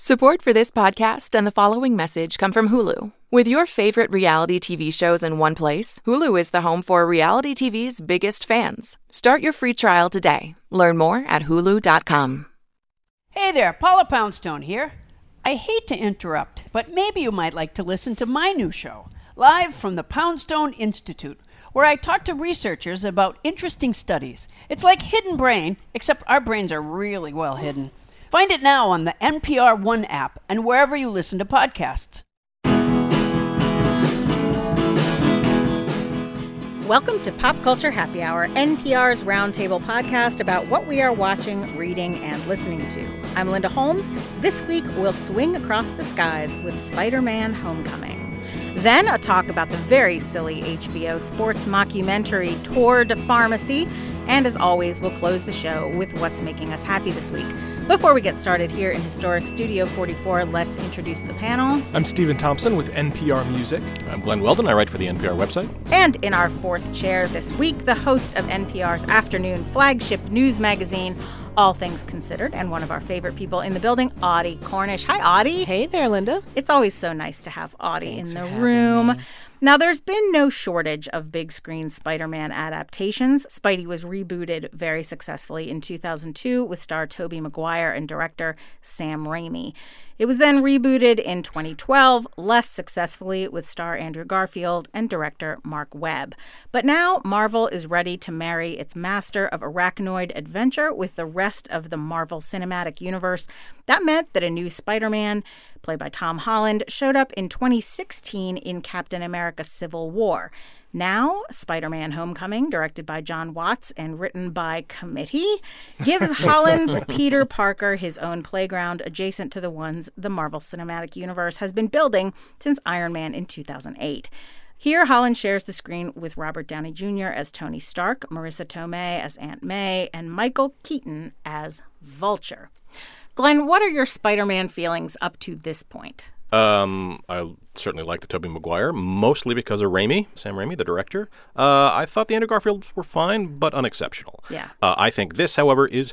Support for this podcast and the following message come from Hulu. With your favorite reality TV shows in one place, Hulu is the home for reality TV's biggest fans. Start your free trial today. Learn more at hulu.com. Hey there, Paula Poundstone here. I hate to interrupt, but maybe you might like to listen to my new show, live from the Poundstone Institute, where I talk to researchers about interesting studies. It's like Hidden Brain, except our brains are really well hidden. Find it now on the NPR One app and wherever you listen to podcasts. Welcome to Pop Culture Happy Hour, NPR's roundtable podcast about what we are watching, reading, and listening to. I'm Linda Holmes. This week, we'll swing across the skies with Spider Man Homecoming. Then, a talk about the very silly HBO sports mockumentary Tour de Pharmacy. And as always, we'll close the show with what's making us happy this week. Before we get started here in historic Studio 44, let's introduce the panel. I'm Stephen Thompson with NPR Music. I'm Glen Weldon. I write for the NPR website. And in our fourth chair this week, the host of NPR's afternoon flagship news magazine, All Things Considered, and one of our favorite people in the building, Audie Cornish. Hi, Audie. Hey there, Linda. It's always so nice to have Audie Thanks in the room. me. Now, there's been no shortage of big screen Spider Man adaptations. Spidey was rebooted very successfully in 2002 with star Tobey Maguire and director Sam Raimi. It was then rebooted in 2012, less successfully with star Andrew Garfield and director Marc Webb. But now Marvel is ready to marry its master of arachnoid adventure with the rest of the Marvel Cinematic Universe. That meant that a new Spider Man, played by Tom Holland, showed up in 2016 in Captain America Civil War. Now, Spider Man Homecoming, directed by John Watts and written by committee, gives Holland's Peter Parker his own playground adjacent to the ones the Marvel Cinematic Universe has been building since Iron Man in 2008. Here, Holland shares the screen with Robert Downey Jr. as Tony Stark, Marisa Tomei as Aunt May, and Michael Keaton as Vulture. Glen, what are your Spider Man feelings up to this point? Um, I certainly like the Tobey Maguire, mostly because of Raimi, Sam Raimi, the director. Uh, I thought the Andrew Garfields were fine, but unexceptional. Yeah. Uh, I think this, however, is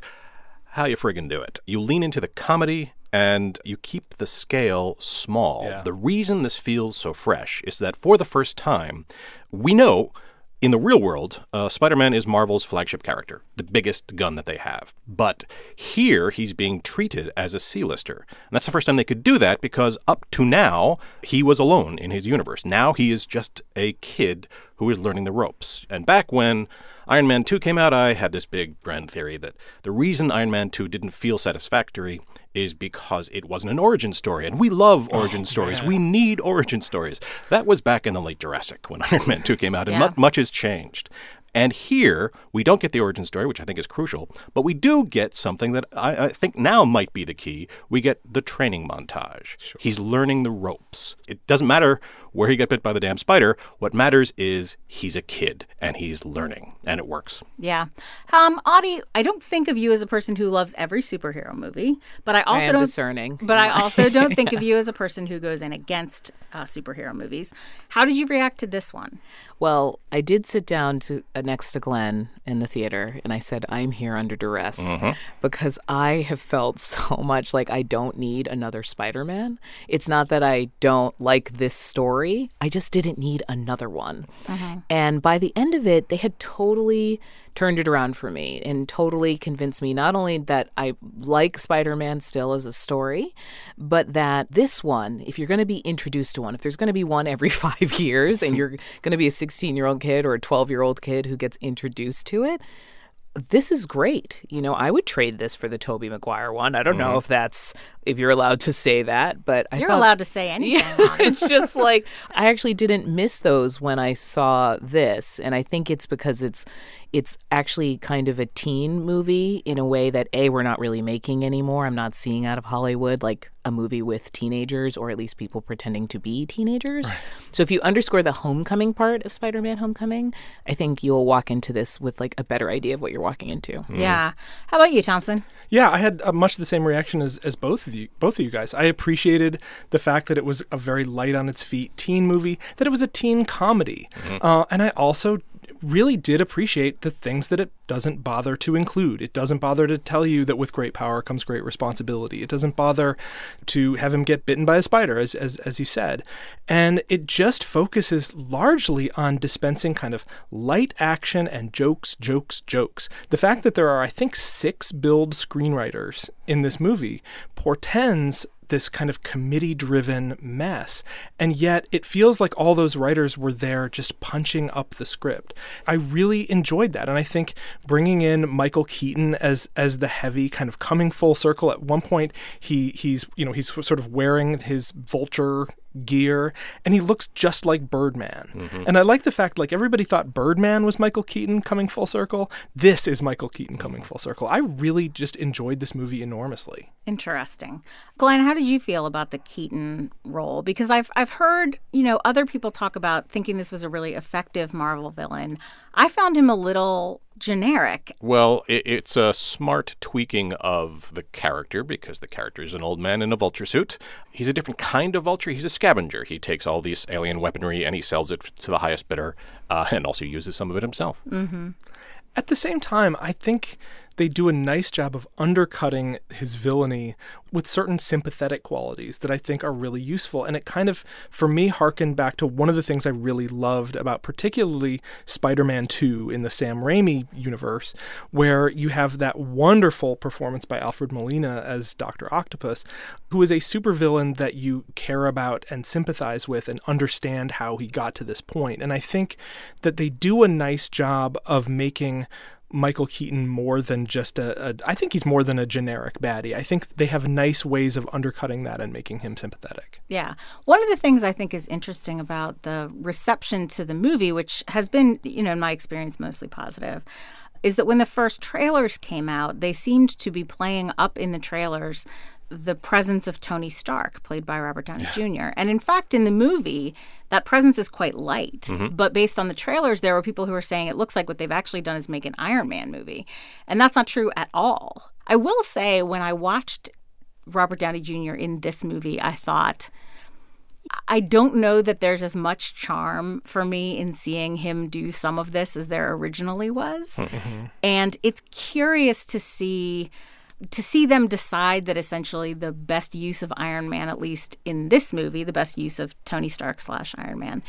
how you friggin' do it. You lean into the comedy and you keep the scale small. Yeah. The reason this feels so fresh is that for the first time, we know in the real world, uh, Spider Man is Marvel's flagship character, the biggest gun that they have. But here, he's being treated as a C-lister. And that's the first time they could do that because up to now, he was alone in his universe. Now he is just a kid who is learning the ropes. And back when Iron Man 2 came out, I had this big grand theory that the reason Iron Man 2 didn't feel satisfactory is because it wasn't an origin story. And we love oh, origin stories. We need origin stories. That was back in the late Jurassic when Iron Man 2 came out, and Yeah. mu- much has changed. And here, we don't get the origin story, which I think is crucial, but we do get something that I, I think now might be the key. We get the training montage. He's learning the ropes. It doesn't matter where he got bit by the damn spider. What matters is he's a kid and he's learning, and it works. Yeah. Um, Audie, I don't think of you as a person who loves every superhero movie, but I also am don't discerning. But I also don't think of you as a person who goes in against uh, superhero movies. How did you react to this one? Well, I did sit down to uh, next to Glen in the theater, and I said, "I'm here under duress because I have felt so much like I don't need another Spider-Man. It's not that I don't like this story; I just didn't need another one. And by the end of it, they had totally turned it around for me and totally convinced me not only that I like Spider-Man still as a story, but that this one, if you're going to be introduced to one, if there's going to be one every five years and you're going to be a 16 year old kid or a 12 year old kid who gets introduced to it, this is great. You know, I would trade this for the Tobey Maguire one. I don't know mm-hmm. if that's if you're allowed to say that, but I You're felt- allowed to say anything. yeah, it's just like I actually didn't miss those when I saw this, and I think it's because it's it's actually kind of a teen movie in a way that a we're not really making anymore. I'm not seeing out of Hollywood like a movie with teenagers or at least people pretending to be teenagers. So if you underscore the homecoming part of Spider-Man: Homecoming, I think you'll walk into this with like a better idea of what you're walking into. yeah. How about you, Thompson? Yeah, I had uh, much the same reaction as, as both of you. Both of you guys. I appreciated the fact that it was a very light on its feet teen movie, that it was a teen comedy, uh, and I also really did appreciate the things that it doesn't bother to include. It doesn't bother to tell you that with great power comes great responsibility. It doesn't bother to have him get bitten by a spider, as, as, as you said. And it just focuses largely on dispensing kind of light action and jokes, jokes, jokes. The fact that there are, I think, six billed screenwriters in this movie portends this kind of committee driven mess. And yet it feels like all those writers were there just punching up the script. I really enjoyed that. And I think bringing in Michael Keaton as as the heavy kind of coming full circle at one point he he's you know he's sort of wearing his vulture gear and he looks just like Birdman. Mm-hmm. And I like the fact like everybody thought Birdman was Michael Keaton coming full circle. This is Michael Keaton coming full circle. I really just enjoyed this movie enormously. Interesting. Glen, how did you feel about the Keaton role? Because I've I've heard, you know, other people talk about thinking this was a really effective Marvel villain. I found him a little generic. Well, it, it's a smart tweaking of the character because the character is an old man in a vulture suit. He's a different kind of vulture. He's a scavenger. He takes all this alien weaponry and he sells it to the highest bidder uh, and also uses some of it himself. Mm-hmm. At the same time, I think they do a nice job of undercutting his villainy with certain sympathetic qualities that I think are really useful. And it kind of, for me, harkened back to one of the things I really loved about particularly Spider Man 2 in the Sam Raimi universe, where you have that wonderful performance by Alfred Molina as Dr. Octopus, who is a supervillain that you care about and sympathize with and understand how he got to this point. And I think that they do a nice job of making Michael Keaton more than just a, a. I think he's more than a generic baddie. I think they have nice ways of undercutting that and making him sympathetic. Yeah. One of the things I think is interesting about the reception to the movie, which has been, you know, in my experience, mostly positive, is that when the first trailers came out, they seemed to be playing up in the trailers the presence of Tony Stark, played by Robert Downey yeah. Jr. And in fact, in the movie, that presence is quite light. Mm-hmm. But based on the trailers, there were people who were saying it looks like what they've actually done is make an Iron Man movie. And that's not true at all. I will say, when I watched Robert Downey Jr. in this movie, I thought, I don't know that there's as much charm for me in seeing him do some of this as there originally was. Mm-hmm. And it's curious to see to see them decide that essentially the best use of Iron Man, at least in this movie, the best use of Tony Stark slash Iron Man,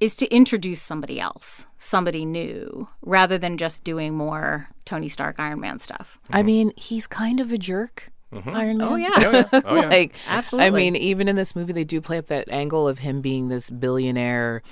is to introduce somebody else, somebody new, rather than just doing more Tony Stark Iron Man stuff. I mean, he's kind of a jerk. Mm-hmm. Iron Man. Oh yeah, oh, yeah. Oh, yeah. like absolutely. I mean, even in this movie, they do play up that angle of him being this billionaire,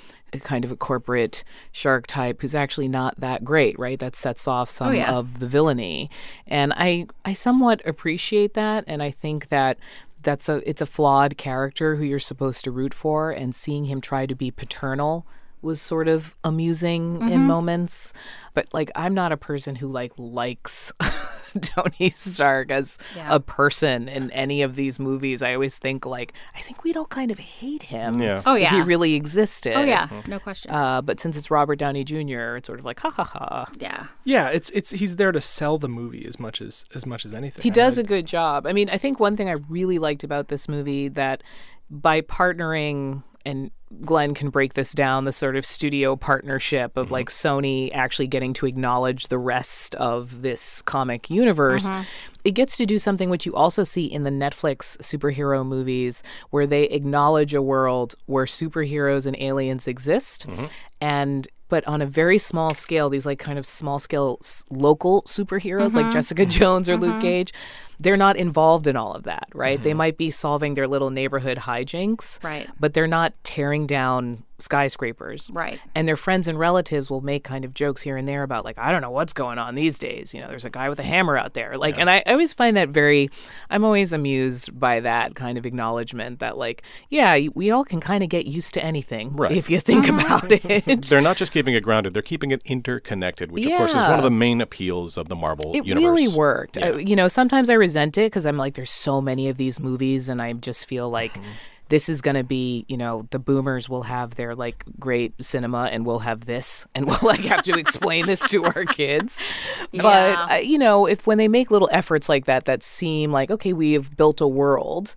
kind of a corporate shark type who's actually not that great, right? That sets off some oh, yeah. of the villainy, and I I somewhat appreciate that, and I think that that's a it's a flawed character who you're supposed to root for, and seeing him try to be paternal was sort of amusing mm-hmm. in moments but like i'm not a person who like likes Tony Stark as yeah. a person in any of these movies. I always think like I think we'd all kind of hate him. Yeah. Oh yeah. If he really existed. Oh yeah. No question. Uh, but since it's Robert Downey Jr., it's sort of like ha ha ha. Yeah. Yeah. It's it's he's there to sell the movie as much as as much as anything. He does a good job. I mean, I think one thing I really liked about this movie that by partnering and Glen can break this down the sort of studio partnership of mm-hmm. like Sony actually getting to acknowledge the rest of this comic universe. Mm-hmm. It gets to do something which you also see in the Netflix superhero movies where they acknowledge a world where superheroes and aliens exist mm-hmm. and but on a very small scale these like kind of small scale s- local superheroes like mm-hmm. Jessica Jones or Luke mm-hmm. Cage they're not involved in all of that, right? Mm-hmm. They might be solving their little neighborhood hijinks, right? But they're not tearing down skyscrapers, right? And their friends and relatives will make kind of jokes here and there about like, I don't know what's going on these days. You know, there's a guy with a hammer out there, like, yeah. and I, I always find that very. I'm always amused by that kind of acknowledgement that like, yeah, we all can kind of get used to anything right. if you think mm-hmm. about it. they're not just keeping it grounded; they're keeping it interconnected, which yeah. of course is one of the main appeals of the Marvel it universe. really worked. Yeah. I, you know, sometimes I resent it because I'm like, there's so many of these movies, and I just feel like. Mm-hmm. This is going to be, you know, the boomers will have their like great cinema and we'll have this and we'll like have to explain this to our kids. Yeah. But, uh, you know, if when they make little efforts like that that seem like, okay, we have built a world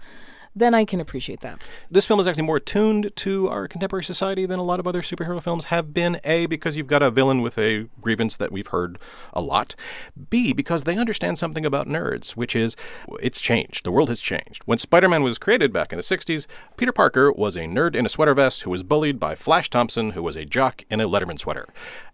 then I can appreciate that. This film is actually more attuned to our contemporary society than a lot of other superhero films have been. A, because you've got a villain with a grievance that we've heard a lot. B, because they understand something about nerds, which is it's changed. The world has changed. When Spider Man was created back in the 60s, Peter Parker was a nerd in a sweater vest who was bullied by Flash Thompson, who was a jock in a Letterman sweater.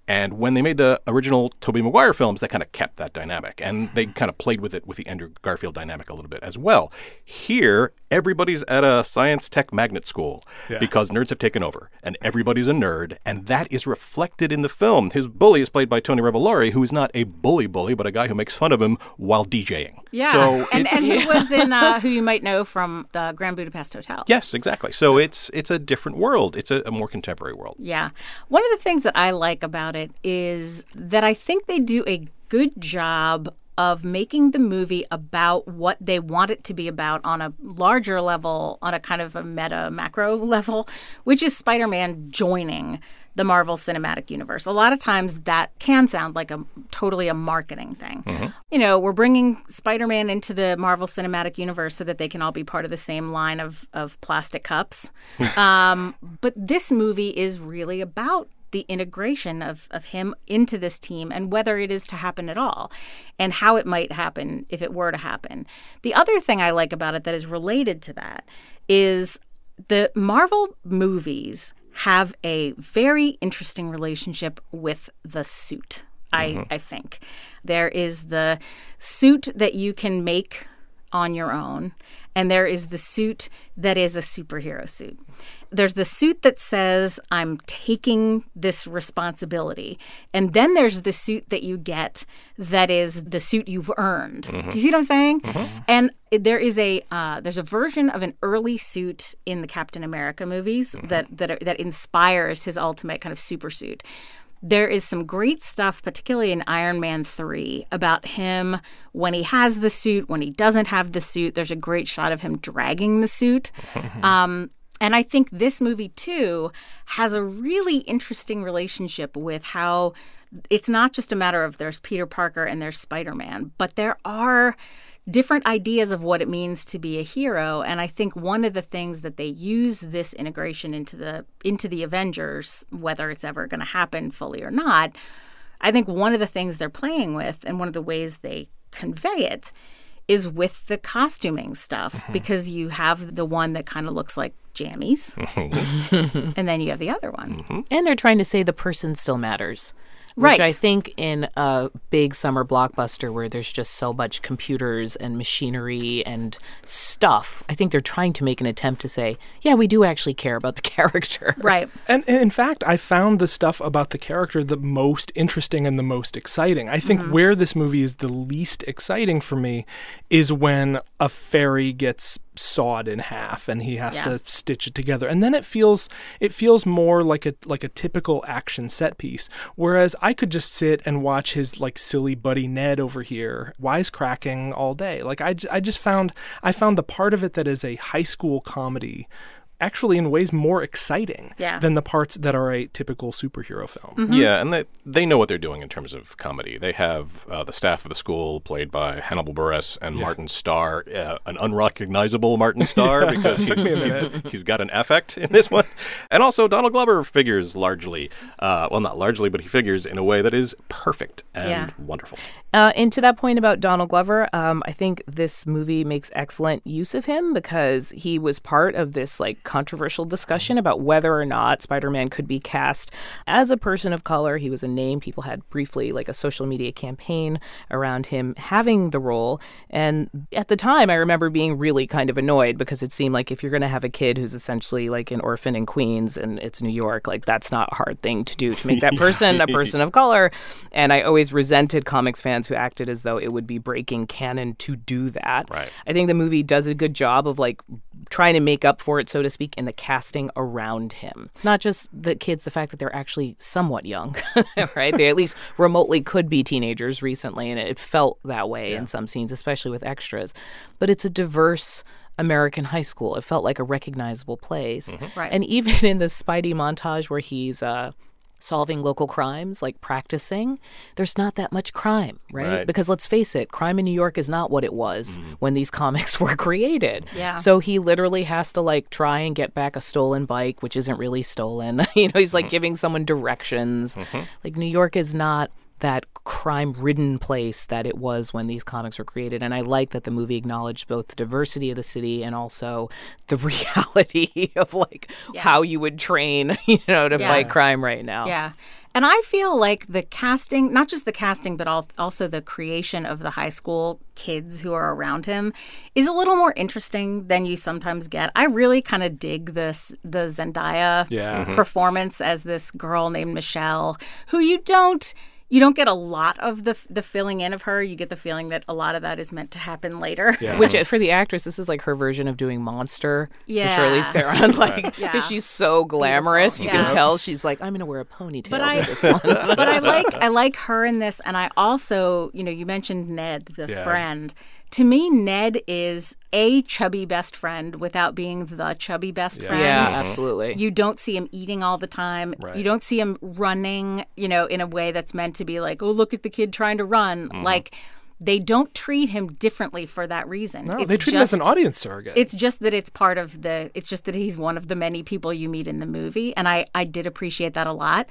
And when they made the original Tobey Maguire films, they kind of kept that dynamic. And they kind of played with it with the Andrew Garfield dynamic a little bit as well. Here, everybody's at a science tech magnet school Yeah. because nerds have taken over. And everybody's a nerd. And that is reflected in the film. His bully is played by Tony Revolori, who is not a bully bully, but a guy who makes fun of him while DJing. Yeah, So and, and he was in uh, who you might know from the Grand Budapest Hotel. Yes, exactly. So it's it's a different world. It's a, a more contemporary world. Yeah. One of the things that I like about it is that I think they do a good job of making the movie about what they want it to be about on a larger level, on a kind of a meta macro level, which is Spider Man joining the Marvel Cinematic Universe. A lot of times that can sound like a totally a marketing thing. You know, we're bringing Spider-Man into the Marvel Cinematic Universe so that they can all be part of the same line of of plastic cups. um, but this movie is really about the integration of, of him into this team and whether it is to happen at all and how it might happen if it were to happen. The other thing I like about it that is related to that is the Marvel movies have a very interesting relationship with the suit. I, mm-hmm. I think there is the suit that you can make on your own, and there is the suit that is a superhero suit. There's the suit that says, I'm taking this responsibility. And then there's the suit that you get that is the suit you've earned. Do you see what I'm saying? And there is a uh, there's a version of an early suit in the Captain America movies that that are, that inspires his ultimate kind of super suit. There is some great stuff, particularly in Iron Man 3, about him when he has the suit, when he doesn't have the suit. There's a great shot of him dragging the suit. Um, and I think this movie, too, has a really interesting relationship with how it's not just a matter of there's Peter Parker and there's Spider Man, but there are different ideas of what it means to be a hero. And i think one of the things that they use this integration into the into the avengers whether it's ever going to happen fully or not i think one of the things they're playing with and one of the ways they convey it is with the costuming stuff mm-hmm. because you have the one that kind of looks like jammies and then you have the other one. Mm-hmm. And they're trying to say the person still matters. Right. Which I think in a big summer blockbuster where there's just so much computers and machinery and stuff, I think they're trying to make an attempt to say, yeah, we do actually care about the character. right And, and in fact, I found the stuff about the character the most interesting and the most exciting. I think mm-hmm. where this movie is the least exciting for me is when a ferry gets sawed in half and he has Yeah. to stitch it together. And then it feels it feels more like a like a typical action set piece. Whereas I could just sit and watch his like silly buddy Ned over here wisecracking all day. Like I, I just found I found the part of it that is a high school comedy actually in ways more exciting Yeah. than the parts that are a typical superhero film. Mm-hmm. Yeah, and they they know what they're doing in terms of comedy. They have uh, the staff of the school played by Hannibal Buress and Martin Starr, uh, an unrecognizable Martin Starr because took me a he's, he's, he's got an affect in this one, and also Donald Glover figures largely, uh, well, not largely, but he figures in a way that is perfect and Yeah. wonderful. Uh, and to that point about Donald Glover, um, I think this movie makes excellent use of him because he was part of this like controversial discussion about whether or not Spider-Man could be cast as a person of color. He was a name people had briefly like a social media campaign around him having the role, and at the time I remember being really kind of annoyed because it seemed like if you're going to have a kid who's essentially like an orphan in Queens and it's New York, like that's not a hard thing to do to make that person a person of color. And I always resented comics fans who acted as though it would be breaking canon to do that. Right. I think the movie does a good job of like trying to make up for it, so to speak, in the casting around him. Not just the kids, the fact that they're actually somewhat young, right? They at least remotely could be teenagers recently, and it felt that way in some scenes, especially with extras. But it's a diverse American high school. It felt like a recognizable place. Right. And even in the Spidey montage where he's uh solving local crimes, like practicing, there's not that much crime, right? Right. Because let's face it, crime in New York is not what it was mm-hmm. when these comics were created. Yeah. So he literally has to like try and get back a stolen bike, which isn't really stolen. you know, he's like mm-hmm. giving someone directions. Mm-hmm. Like New York is not that crime ridden place that it was when these comics were created. And I like that the movie acknowledged both the diversity of the city and also the reality of like how you would train, you know, to Yeah. fight crime right now. Yeah. And I feel like the casting, not just the casting, but also the creation of the high school kids who are around him is a little more interesting than you sometimes get. I really kind of dig this the Zendaya Yeah. Mhm. performance as this girl named Michelle, who you don't you don't get a lot of the the filling in of her. You get the feeling that a lot of that is meant to happen later. Yeah. Which uh, for the actress, this is like her version of doing Monster. Yeah. for Charlize Theron, like because Yeah. she's so glamorous, you Yeah. can tell she's like, I'm gonna wear a ponytail But for I- this one. but I like I like her in this, and I also, you know, you mentioned Ned, the Yeah. friend. To me, Ned is a chubby best friend without being the chubby best friend. yeah, absolutely. You don't see him eating all the time. Right. You don't see him running, you know, in a way that's meant to be like, oh, look at the kid trying to run. Mm-hmm. Like, they don't treat him differently for that reason. No, It's they treat him as an audience surrogate. it's just that it's part of the it's just that he's one of the many people you meet in the movie and i i did appreciate that a lot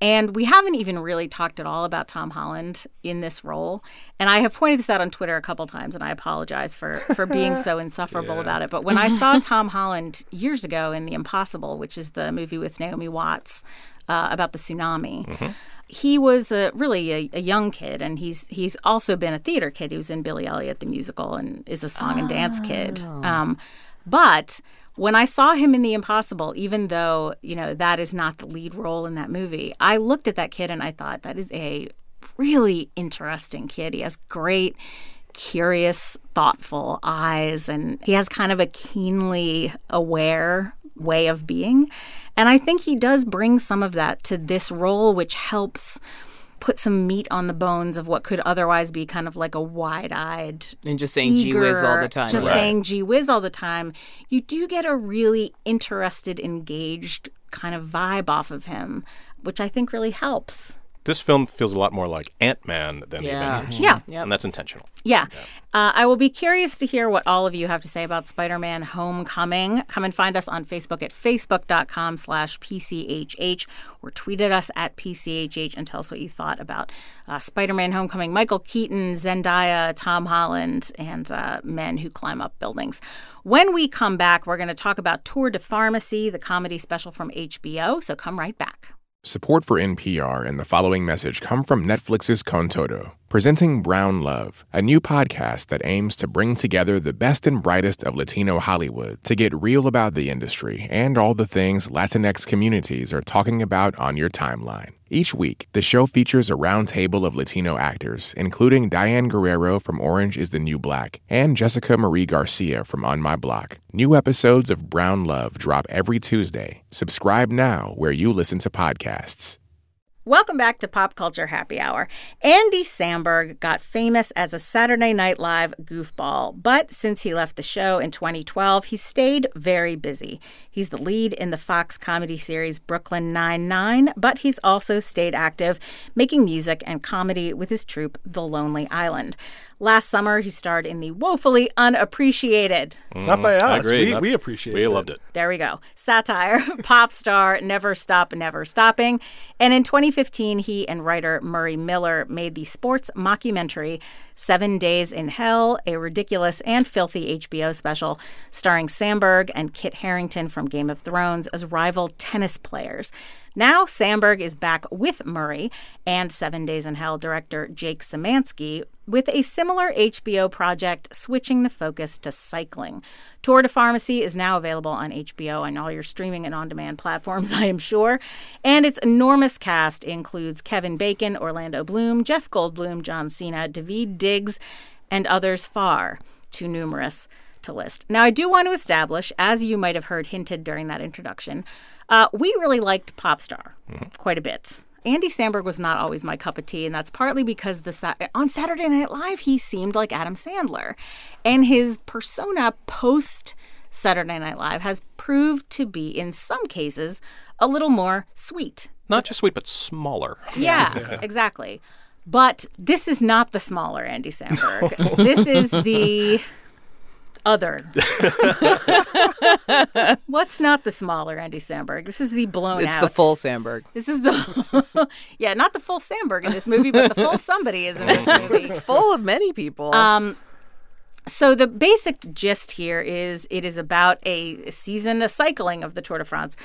and we haven't even really talked at all about Tom Holland in this role. And I have pointed this out on Twitter a couple times, and I apologize for, for being so insufferable about it. But when I saw Tom Holland years ago in The Impossible, which is the movie with Naomi Watts uh, about the tsunami, he was a, really a, a young kid, and he's he's also been a theater kid. He was in Billy Elliot the musical, and is a song and dance kid. Um, but when I saw him in The Impossible, even though you know that is not the lead role in that movie, I looked at that kid and I thought that is a really interesting kid. He has great curious, thoughtful eyes, and he has kind of a keenly aware way of being. And I think he does bring some of that to this role, which helps put some meat on the bones of what could otherwise be kind of like a wide-eyed and just saying gee whiz all the time. just Right. saying gee whiz all the time you do get a really interested engaged kind of vibe off of him which i think really helps This film feels a lot more like Ant Man than the Yeah. Avengers. yeah Yep. And that's intentional. yeah. Uh, I will be curious to hear what all of you have to say about Spider-Man Homecoming. Come and find us on Facebook at facebook.com slash PCHH or tweet at us at PCHH and tell us what you thought about uh, Spider-Man Homecoming, Michael Keaton, Zendaya, Tom Holland, and uh, men who climb up buildings. When we come back, we're going to talk about Tour de Pharmacy, the comedy special from HBO, so come right back. Support for NPR and the following message come from Netflix's Con Todo, presenting Brown Love, a new podcast that aims to bring together the best and brightest of Latino Hollywood to get real about the industry and all the things Latinx communities are talking about on your timeline. Each week, the show features a roundtable of Latino actors, including Diane Guerrero from Orange is the New Black and Jessica Marie Garcia from On My Block. New episodes of Brown Love drop every Tuesday. Subscribe now where you listen to podcasts. Welcome back to Pop Culture Happy Hour. Andy Samberg got famous as a Saturday Night Live goofball, but since he left the show in 2012, he stayed very busy. He's the lead in the Fox comedy series Brooklyn Nine-Nine, but he's also stayed active, making music and comedy with his troupe, The Lonely Island. Last summer, he starred in the woefully unappreciated Not by mm, us. I agree. We, Not- we appreciate We it. loved it. there we go. Satire, pop star, never stop, never stopping. And in 2015, he and writer Murray Miller made the sports mockumentary Seven Days in Hell, a ridiculous and filthy HBO special starring Samberg and Kit Harington from Game of Thrones as rival tennis players. Now, Samberg is back with Murray and Seven Days in Hell director Jake Szymanski with a similar HBO project switching the focus to cycling. Tour de Pharmacy is now available on HBO and all your streaming and on demand platforms, I am sure. And its enormous cast includes Kevin Bacon, Orlando Bloom, Jeff Goldblum, John Cena, Daveed Diggs, and others far too numerous to list. Now, I do want to establish, as you might have heard hinted during that introduction, uh, we really liked Popstar quite a bit. Andy Samberg was not always my cup of tea, and that's partly because the Sa- on Saturday Night Live he seemed like Adam Sandler, and his persona post Saturday Night Live has proved to be, in some cases, a little more sweet. Not just sweet, but smaller. Yeah, exactly. But this is not the smaller Andy Samberg. This is the other. What's not the smaller Andy Samberg? This is the blown It's out. the full Samberg. This is the yeah, not the full Samberg in this movie, but the full somebody is in this movie. It's full of many people. Um, so the basic gist here is it is about a season, a cycling of the Tour de France,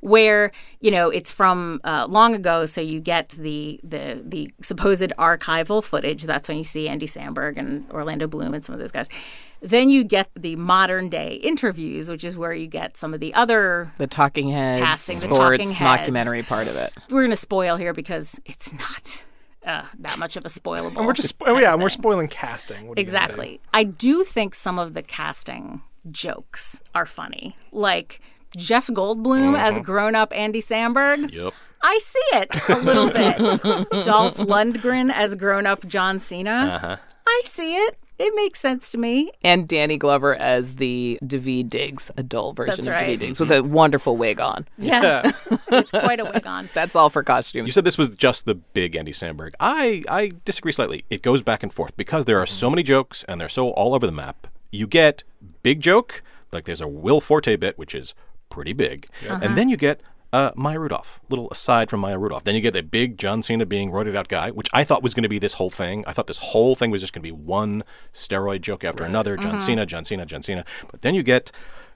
where you know it's from uh, long ago. So you get the the the supposed archival footage. That's when you see Andy Samberg and Orlando Bloom and some of those guys. Then you get the modern day interviews, which is where you get some of the other. the talking heads, casting, the sports, talking heads. mockumentary part of it. We're going to spoil here because it's not uh, that much of a spoilable. And we're just oh yeah, and we're spoiling casting. What are you gonna do? Exactly. I do think some of the casting jokes are funny. Like Jeff Goldblum as grown up Andy Samberg. Yep. I see it a little bit. Dolph Lundgren as grown up John Cena. I see it. It makes sense to me. And Danny Glover as the Daveed Diggs adult version That's of right. Daveed Diggs with a wonderful wig on. Yes. With quite a wig on. That's all for costume. You said this was just the big Andy Samberg. I, I disagree slightly. It goes back and forth because there are so many jokes and they're so all over the map. You get big joke, like there's a Will Forte bit, which is pretty big. And then you get uh, Maya Rudolph, little aside from Maya Rudolph. Then you get a big John Cena being roided out guy, which I thought was going to be this whole thing. I thought this whole thing was just going to be one steroid joke after another. John Cena, John Cena, John Cena. But then you get,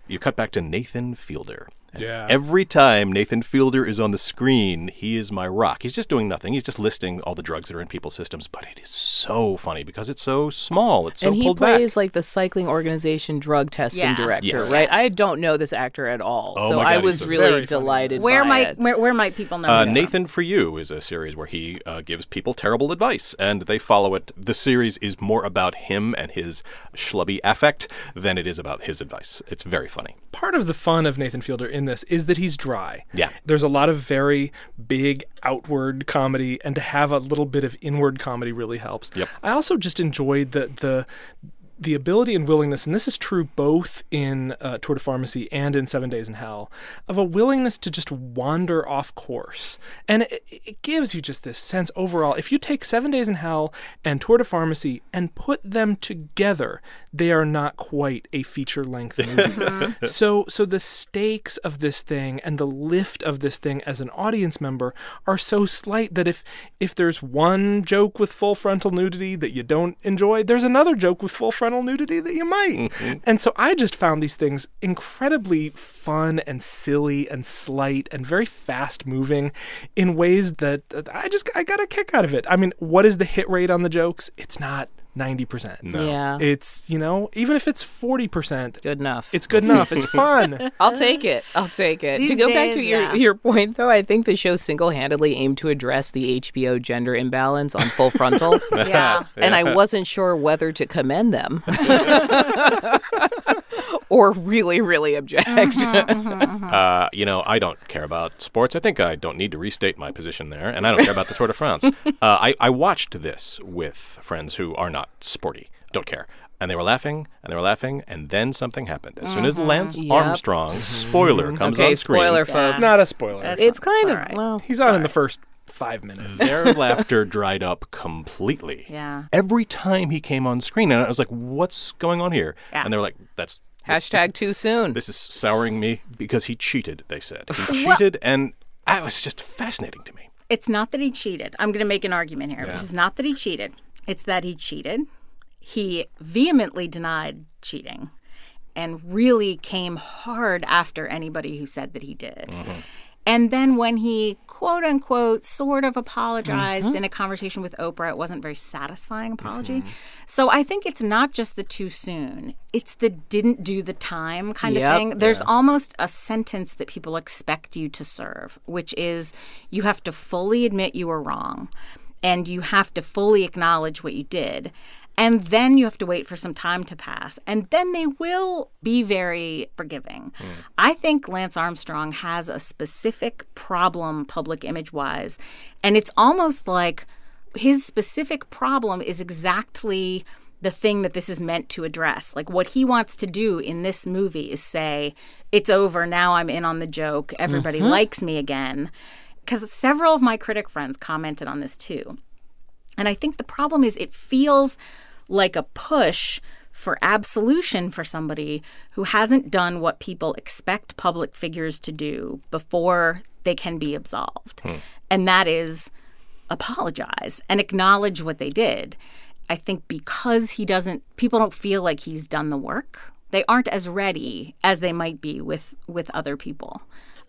you cut back to Nathan Fielder. And Yeah. Every time Nathan Fielder is on the screen, he is my rock. He's just doing nothing. He's just listing all the drugs that are in people's systems, but it is so funny because it's so small. It's so and he pulled plays back. like the cycling organization drug testing Yeah. director, Yes. right? I don't know this actor at all, Oh so God, I was really delighted. Where by might it. where, where might people know Uh, him from? Nathan for You is a series where he uh, gives people terrible advice, and they follow it. The series is more about him and his schlubby affect than it is about his advice. It's very funny. part of the fun of Nathan Fielder in this is that he's dry. Yeah. There's a lot of very big outward comedy and to have a little bit of inward comedy really helps. Yep. I also just enjoyed the the the ability and willingness, and this is true both in uh, Tour de Pharmacy and in Seven Days in Hell, of a willingness to just wander off course. And it, it gives you just this sense overall. If you take Seven Days in Hell and Tour de Pharmacy and put them together, they are not quite a feature length movie. so, so the stakes of this thing and the lift of this thing as an audience member are so slight that if if there's one joke with full frontal nudity that you don't enjoy, there's another joke with full frontal nudity that you might. Mm-hmm. And so I just found these things incredibly fun and silly and slight and very fast moving in ways that, that I just I got a kick out of it. I mean, what is the hit rate on the jokes? It's not 90%. Yeah, It's, you know, even if it's 40%, good enough. it's good enough. It's fun. I'll take it. I'll take it. These to go back to your yeah. your point though, I think the show single-handedly aimed to address the HBO gender imbalance on Full Frontal. yeah. And I wasn't sure whether to commend them or really, really object. Uh, you know, I don't care about sports. I think I don't need to restate my position there, and I don't care about the Tour de France. Uh, I, I watched this with friends who are not sporty, don't care. And they were laughing, and they were laughing, and then something happened. As soon as mm-hmm. Lance Yep. Armstrong, spoiler, comes okay, on screen, spoiler, folks. It's not a spoiler. That's- It's kind It's of all right. well. He's on in the first five minutes. their laughter dried up completely. Yeah. Every time he came on screen, and I was like, "What's going on here?" Yeah. And they were like, "That's this- Hashtag too soon. This is souring me because he cheated. They said he cheated, and that was just fascinating to me. It's not that he cheated. I'm going to make an argument here, which is not that he cheated. It's that he cheated. He vehemently denied cheating and really came hard after anybody who said that he did. Mm-hmm. And then when he quote unquote sort of apologized mm-hmm. in a conversation with Oprah, it wasn't a very satisfying apology. Mm-hmm. So I think it's not just the too soon, it's the didn't do the time kind Yep. of thing. There's almost a sentence that people expect you to serve, which is you have to fully admit you were wrong and you have to fully acknowledge what you did. And then you have to wait for some time to pass. And then they will be very forgiving. Hmm. I think Lance Armstrong has a specific problem, public image wise. And it's almost like his specific problem is exactly the thing that this is meant to address. Like what he wants to do in this movie is say, it's over. Now I'm in on the joke. Everybody mm-hmm. likes me again. Because several of my critic friends commented on this too. And I think the problem is it feels like a push for absolution for somebody who hasn't done what people expect public figures to do before they can be absolved. Hmm. And that is apologize and acknowledge what they did. I think because he doesn't people don't feel like he's done the work. They aren't as ready as they might be with with other people.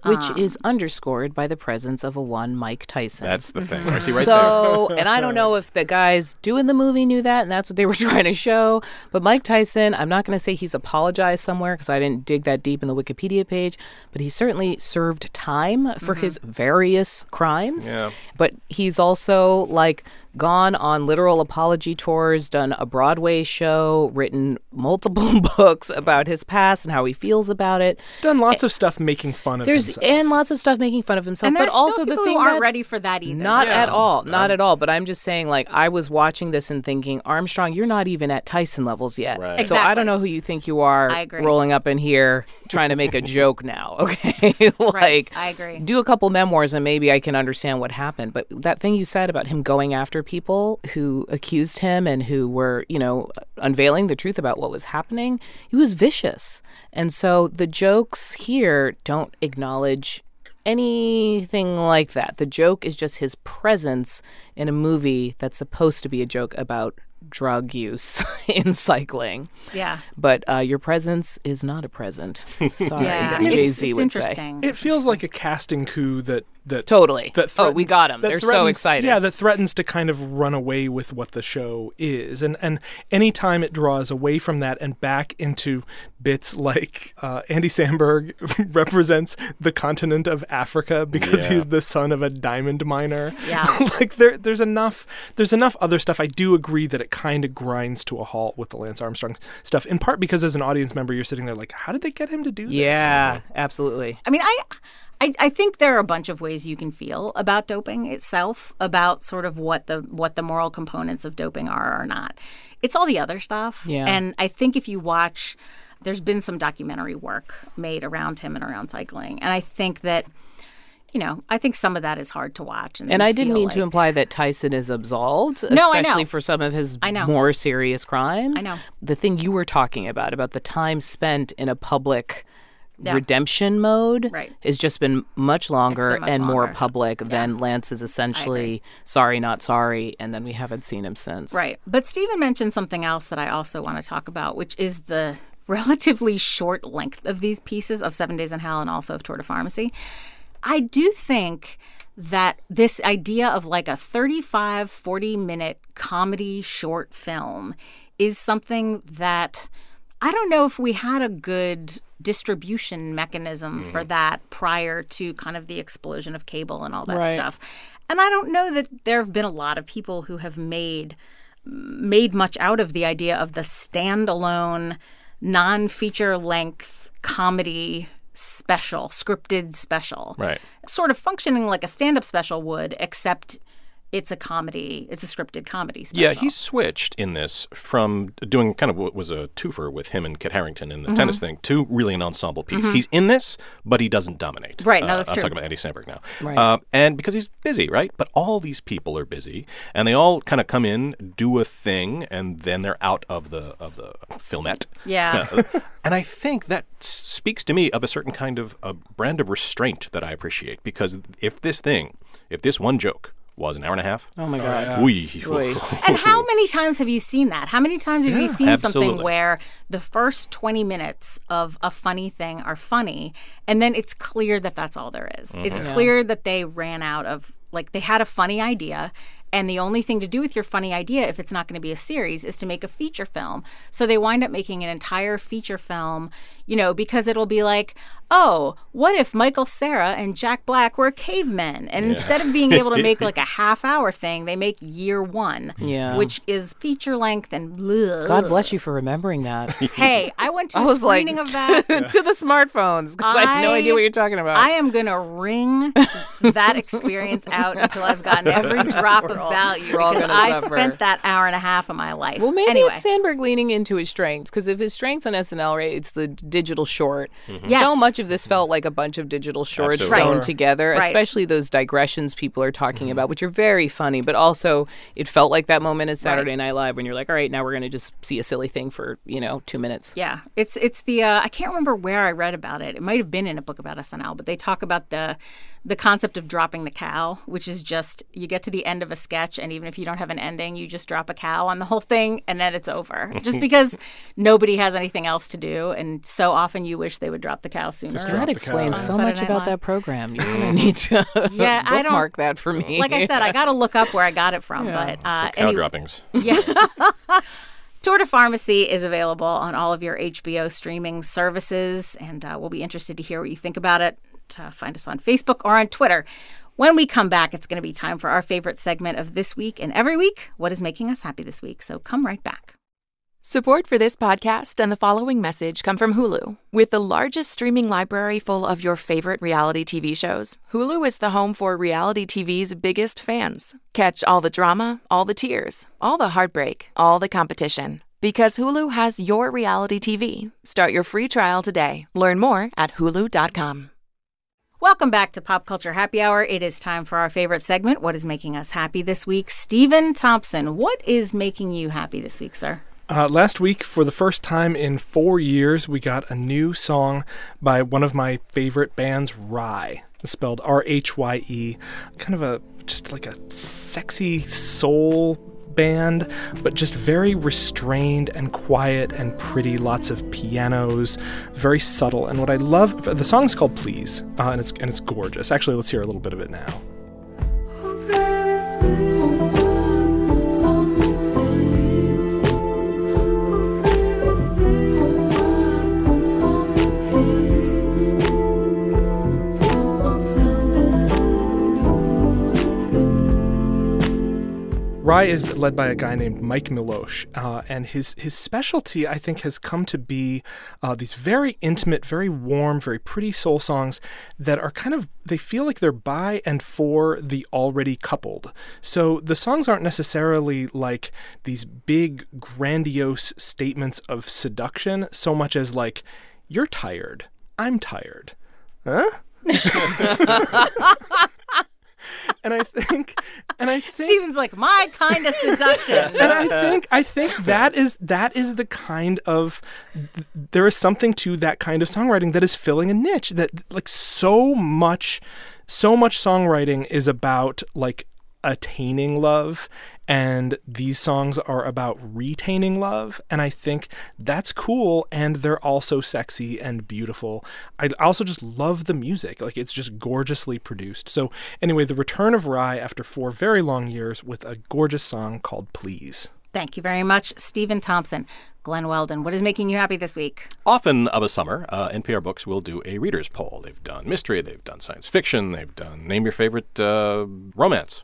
Which ah. is underscored by the presence of a one Mike Tyson. That's the thing. Mm-hmm. I see right so, and I don't know if the guys doing the movie knew that, and that's what they were trying to show. But Mike Tyson, I'm not going to say he's apologized somewhere because I didn't dig that deep in the Wikipedia page, but he certainly served time for mm-hmm. his various crimes. Yeah. But he's also like gone on literal apology tours, done a Broadway show, written multiple books about his past and how he feels about it. Done lots of stuff making fun of There's himself. and lots of stuff making fun of himself, And but there's also the people thing who aren't that- ready for that either. Not Yeah. at all. Not um, at all. But I'm just saying, like, I was watching this and thinking, Armstrong, you're not even at Tyson levels yet. Right. So I don't know who you think you are I agree. rolling up in here trying to make a joke now. Okay. like, I agree. Do a couple memoirs and maybe I can understand what happened. But that thing you said about him going after people who accused him and who were, you know, unveiling the truth about what was happening, he was vicious. And so the jokes here don't acknowledge anything like that. The joke is just his presence in a movie that's supposed to be a joke about drug use in cycling. Yeah. But uh, your presence is not a present. Sorry, Yeah. Jay Z would say. it feels like a casting coup that that Totally. that oh, we got him. that They're so excited. Yeah, that threatens to kind of run away with what the show is, and and anytime it draws away from that and back into bits like uh, Andy Samberg represents the continent of Africa because Yeah. he's the son of a diamond miner. Yeah. like there, there's enough, there's enough other stuff. I do agree that it kind of grinds to a halt with the Lance Armstrong stuff, in part because as an audience member, you're sitting there like, how did they get him to do this? Yeah, absolutely. I mean, I, I, I think there are a bunch of ways you can feel about doping itself, about sort of what the what the moral components of doping are or not. It's all the other stuff. Yeah. And I think if you watch, there's been some documentary work made around him and around cycling, and I think that. You know, I think some of that is hard to watch, and, And I didn't mean to imply that Tyson is absolved, No, I know. especially for some of his I know. more serious crimes. I know. The thing you were talking about, about the time spent in a public Yeah. redemption mode, Right. has just been much longer much and more longer. public than Lance is essentially sorry, not sorry, and then we haven't seen him since. Right. But Stephen mentioned something else that I also want to talk about, which is the relatively short length of these pieces of Seven Days in Hell and also of Tour de Pharmacy. I do think that this idea of like a 35, 40 minute comedy short film is something that I don't know if we had a good distribution mechanism mm-hmm. for that prior to kind of the explosion of cable and all that Right. stuff. And I don't know that there have been a lot of people who have made made much out of the idea of the standalone non-feature length comedy special, scripted special. Right. Sort of functioning like a stand-up special would, except it's a comedy, it's a scripted comedy special. Yeah, he switched in this from doing kind of what was a twofer with him and Kit Harington in the tennis Mm-hmm. thing to really an ensemble piece. He's in this, but he doesn't dominate. Right, no, Uh, that's I'm talking about Andy Samberg now. Right. Uh, and because he's busy, right? But all these people are busy, and they all kind of come in, do a thing, and then they're out of the of the filmette. Yeah. and I think that speaks to me of a certain kind of a brand of restraint that I appreciate. Because if this thing, if this one joke was an hour and a half, Oh my oh, God. wee, Oy. And how many times have you seen that? How many times have you seen something where the first 20 minutes of a funny thing are funny and then it's clear that that's all there is? It's mm-hmm. clear that they ran out of like they had a funny idea and the only thing to do with your funny idea if it's not going to be a series is to make a feature film. So they wind up making an entire feature film, you know, because it'll be like, "Oh, what if Michael Cera and Jack Black were cavemen?" And instead of being able to make like a half hour thing, they make year 1 Yeah. which is feature length and bleh. God bless you for remembering that. Hey, I went to I a was like, screening of that. to the smartphones because I have no idea what you're talking about. I am gonna wring that experience out until I've gotten every drop of of value We're all because gonna I suffer. spent that hour and a half of my life. Well, maybe anyway. it's Samberg leaning into his strengths because if his strengths on SNL, right, it's the digital short. Yes. So much of this felt like a bunch of digital shorts Absolutely. sewn Right. together, Right. especially those digressions people are talking about, which are very funny. But also, it felt like that moment at Saturday Night Live when you're like, all right, now we're going to just see a silly thing for you know two minutes. Yeah, it's it's the uh, I can't remember where I read about it. It might have been in a book about SNL, but they talk about the the concept of dropping the cow, which is just you get to the end of a sketch, and even if you don't have an ending, you just drop a cow on the whole thing, and then it's over. just because nobody has anything else to do, and so often you wish they would drop the cow sooner. drop That explains so On much about Live. that program. You're going to need to Yeah, I don't- mark that for me. like I said, I got to look up where I got it from, but uh, So cow anyway- droppings. Yeah. Tour de Pharmacy is available on all of your HBO streaming services, and uh, we'll be interested to hear what you think about it. Uh, find us on Facebook or on Twitter. When we come back, it's going to be time for our favorite segment of this week and every week what is making us happy this week. So come right back. Support for this podcast and the following message come from Hulu. With the largest streaming library full of your favorite reality TV shows, Hulu is the home for reality TV's biggest fans. Catch all the drama, all the tears, all the heartbreak, all the competition. Because Hulu has your reality TV. Start your free trial today. Learn more at hulu.com. Welcome back to Pop Culture Happy Hour. It is time for our favorite segment, What is Making Us Happy This Week? Stephen Thompson, what is making you happy this week, sir? Uh, last week, for the first time in four years, we got a new song by one of my favorite bands, Rhye, spelled R H Y E. Kind of a just like a sexy soul band, but just very restrained and quiet and pretty. Lots of pianos, very subtle. And what I love, the song's called "Please," uh, and it's and it's gorgeous. Actually, let's hear a little bit of it now. Rhye is led by a guy named Mike Milosh, uh, and his his specialty, I think, has come to be uh, these very intimate, very warm, very pretty soul songs that are kind of they feel like they're by and for the already coupled. So the songs aren't necessarily like these big, grandiose statements of seduction, so much as like, "You're tired, I'm tired." Huh? and I think, and I think, Stephen's like, my kind of seduction. and I think I think that is that is the kind of there is something to that kind of songwriting that is filling a niche that like so much so much songwriting is about like attaining love and these songs are about retaining love and i think that's cool and they're also sexy and beautiful. I also just love the music like it's just gorgeously produced. So anyway the return of Rhye after four very long years with a gorgeous song called please Thank you very much, Stephen Thompson. Glen Weldon, what is making you happy this week? Often of a summer, uh, NPR Books will do a reader's poll. They've done mystery, they've done science fiction, they've done name your favorite uh, romance.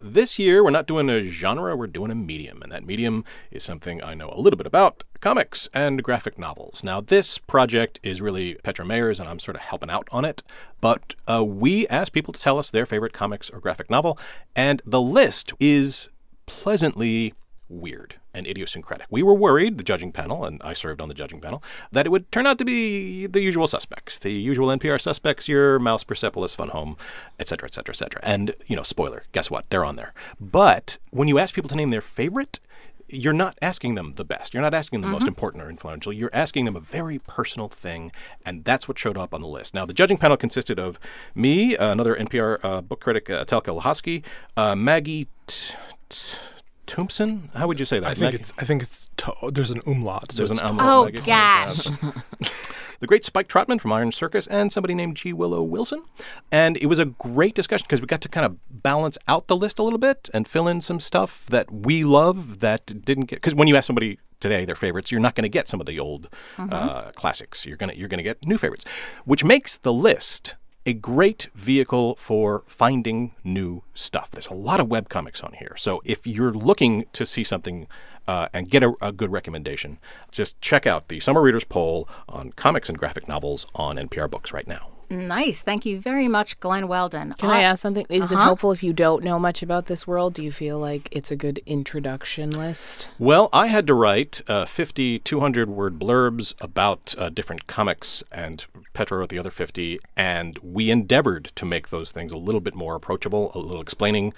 This year, we're not doing a genre, we're doing a medium, and that medium is something I know a little bit about comics and graphic novels. Now, this project is really Petra Mayer's, and I'm sort of helping out on it. But uh, we asked people to tell us their favorite comics or graphic novel, and the list is pleasantly weird and idiosyncratic. We were worried, the judging panel, and I served on the judging panel, that it would turn out to be the usual suspects, the usual NPR suspects, your Maus, Persepolis, Fun Home, etc., etc., etc. And, you know, spoiler, guess what? They're on there. But when you ask people to name their favorite, you're not asking them the best. You're not asking them the most important or influential. You're asking them a very personal thing, and that's what showed up on the list. Now, the judging panel consisted of me, uh, another NPR uh, book critic, uh, Telka Lehoczky, uh, Maggie T- T- Tompson. How would you say that? I think Maggie? it's I think it's to, there's an umlaut. So There's an it's umlaut, Oh, Maggie. gosh. the great Spike Trotman from Iron Circus and somebody named G. Willow Wilson. And it was a great discussion because we got to kind of balance out the list a little bit and fill in some stuff that we love that didn't get. Because when you ask somebody today their favorites, you're not going to get some of the old uh, classics. You're gonna you're gonna get new favorites, which makes the list a great vehicle for finding new stuff. There's a lot of webcomics on here. So if you're looking to see something uh, and get a, a good recommendation, just check out the Summer Readers poll on comics and graphic novels on NPR Books right now. Nice. Thank you very much, Glen Weldon. Can I ask something? Is it Uh-huh. helpful if you don't know much about this world? Do you feel like it's a good introduction list? Well, I had to write uh, 50, 200 word blurbs about uh, different comics, and Petra wrote the other 50, and we endeavored to make those things a little bit more approachable, a little explaining.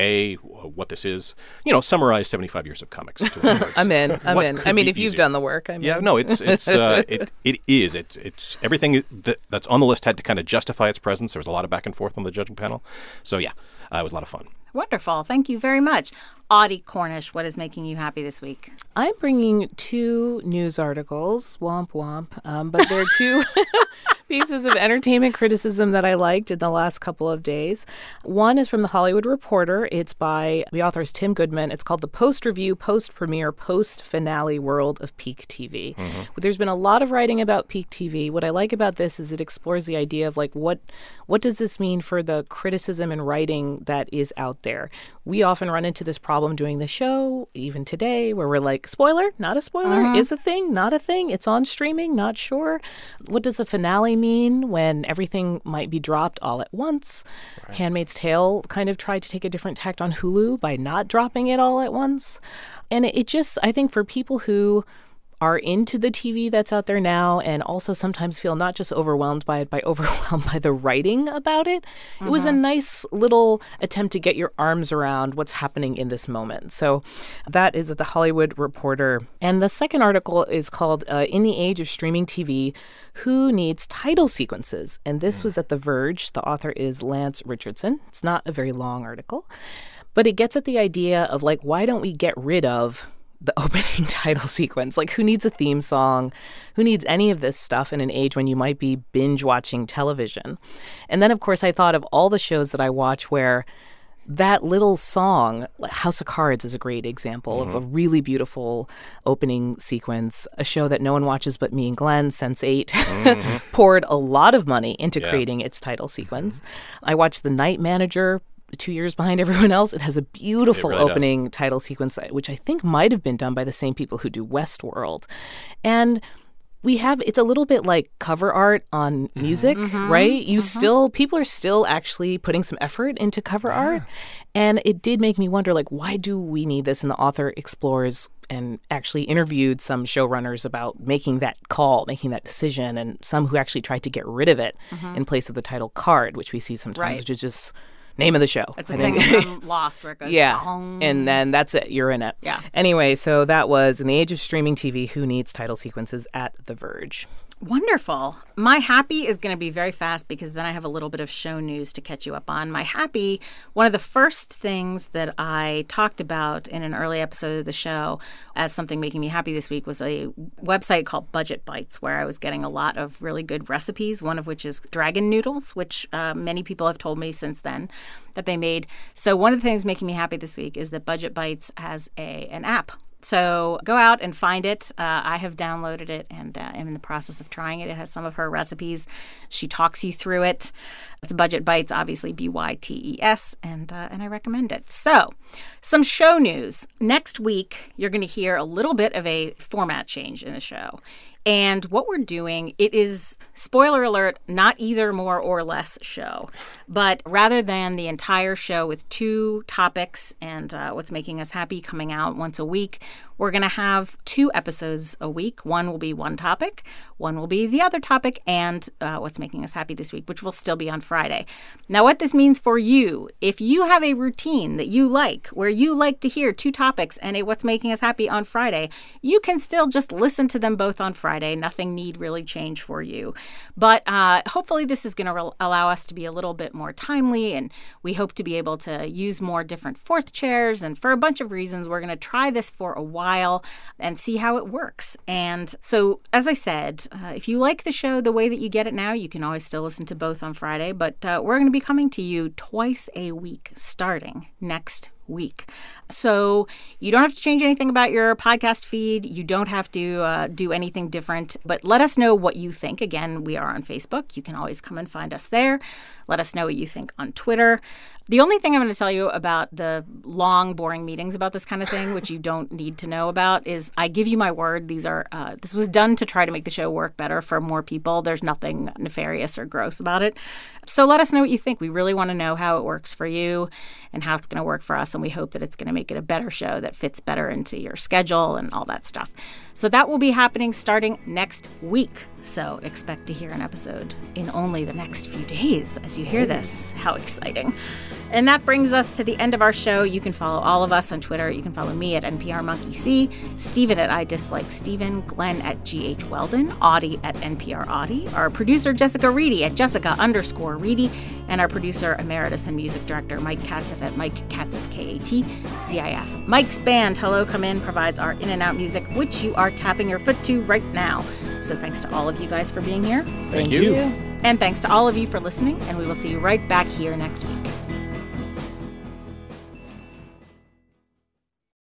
A, what this is, you know, summarize 75 years of comics. I'm in. I'm What in. I mean, be if you've done the work, I'm Yeah, in. no, it's it's uh, it it is it's it's everything that, that's on the list had to kind of justify its presence. There was a lot of back and forth on the judging panel, so yeah, uh, it was a lot of fun. Wonderful. Thank you very much. Audie Cornish, what is making you happy this week? I'm bringing two news articles, womp womp, um, but they're two pieces of entertainment criticism that I liked in the last couple of days. One is from the Hollywood Reporter. It's by the author is Tim Goodman. It's called The Post Review, Post Premiere, Post Finale World of Peak TV. But there's been a lot of writing about peak TV. What I like about this is it explores the idea of like what what does this mean for the criticism and writing that is out there. We often run into this problem doing the show, even today, where we're like, spoiler, not a spoiler, mm-hmm. is a thing, not a thing. It's on streaming, not sure. What does a finale mean when everything might be dropped all at once? Handmaid's Tale kind of tried to take a different tact on Hulu by not dropping it all at once. And it, it just, I think, for people who are into the TV that's out there now and also sometimes feel not just overwhelmed by it, by overwhelmed by the writing about it. It was a nice little attempt to get your arms around what's happening in this moment. So that is at the Hollywood Reporter. And the second article is called uh, In the Age of Streaming TV Who Needs Title Sequences? And this was at The Verge. The author is Lance Richardson. It's not a very long article, but it gets at the idea of like, why don't we get rid of the opening title sequence. Like, who needs a theme song? Who needs any of this stuff in an age when you might be binge watching television? And then, of course, I thought of all the shows that I watch where that little song, House of Cards, is a great example of a mm-hmm. really beautiful opening sequence. A show that no one watches but me and Glen, Sense 8, mm-hmm. poured a lot of money into creating its title mm-hmm. sequence. I watched The Night Manager. Two years behind everyone else. It has a beautiful really does. opening title sequence, uh, which I think might have been done by the same people who do Westworld. And we have it's a little bit like cover art on mm-hmm. music, mm-hmm. right? You mm-hmm. still people are still actually putting some effort into cover art. And it did make me wonder like why do we need this? And the author explores and actually interviewed some showrunners about making that call, making that decision, and some who actually tried to get rid of it in place of the title card, which we see sometimes, Right. which is just name of the show. A think. thing from Lost where it goes, Yeah. "Bong." And then that's it. You're in it. Yeah. Anyway, so that was in the age of streaming TV, who needs title sequences at The Verge? Wonderful. My happy is going to be very fast because then I have a little bit of show news to catch you up on. My happy, one of the first things that I talked about in an early episode of the show as something making me happy this week was a website called Budget Bytes, where I was getting a lot of really good recipes, one of which is dragon noodles, which uh, many people have told me since then that they made. So, one of the things making me happy this week is that Budget Bytes has a an app so go out and find it. Uh, I have downloaded it and uh, am in the process of trying it. It has some of her recipes. She talks you through it. It's Budget Bytes, obviously B Y T E S, and uh, and I recommend it. So, some show news. Next week, you're going to hear a little bit of a format change in the show. And what we're doing, it is spoiler alert, not either more or less show, but rather than the entire show with two topics and uh, what's making us happy coming out once a week, we're going to have two episodes a week. One will be one topic, one will be the other topic, and uh, what's making us happy this week, which will still be on Friday. Now, what this means for you, if you have a routine that you like, where you like to hear two topics and a what's making us happy on Friday, you can still just listen to them both on Friday. Nothing need really change for you. But uh, hopefully, this is going to re- allow us to be a little bit more timely, and we hope to be able to use more different fourth chairs. And for a bunch of reasons, we're going to try this for a while and see how it works. And so, as I said, uh, if you like the show the way that you get it now, you can always still listen to both on Friday. But uh, we're going to be coming to you twice a week starting next week. So you don't have to change anything about your podcast feed. You don't have to uh, do anything different, but let us know what you think. Again, we are on Facebook. You can always come and find us there. Let us know what you think on Twitter. The only thing I'm going to tell you about the long, boring meetings about this kind of thing, which you don't need to know about, is I give you my word. These are uh, this was done to try to make the show work better for more people. There's nothing nefarious or gross about it. So let us know what you think. We really want to know how it works for you and how it's going to work for us, and we hope that it's going to make it a better show that fits better into your schedule and all that stuff. So that will be happening starting next week. So expect to hear an episode in only the next few days as you hear this. How exciting! And that brings us to the end of our show. You can follow all of us on Twitter. You can follow me at NPR Monkey See, Stephen at I Dislike Stephen, Glen at GH Weldon, Audie at NPR Audie, our producer Jessica Reedy at Jessica underscore Reedy, and our producer emeritus and music director Mike Katzif at Mike Katzif K A T Z I F. Mike's band Hello Come In provides our in and out music, which you are tapping your foot to right now. So thanks to all of you guys for being here. Thank you. And thanks to all of you for listening, and we will see you right back here next week.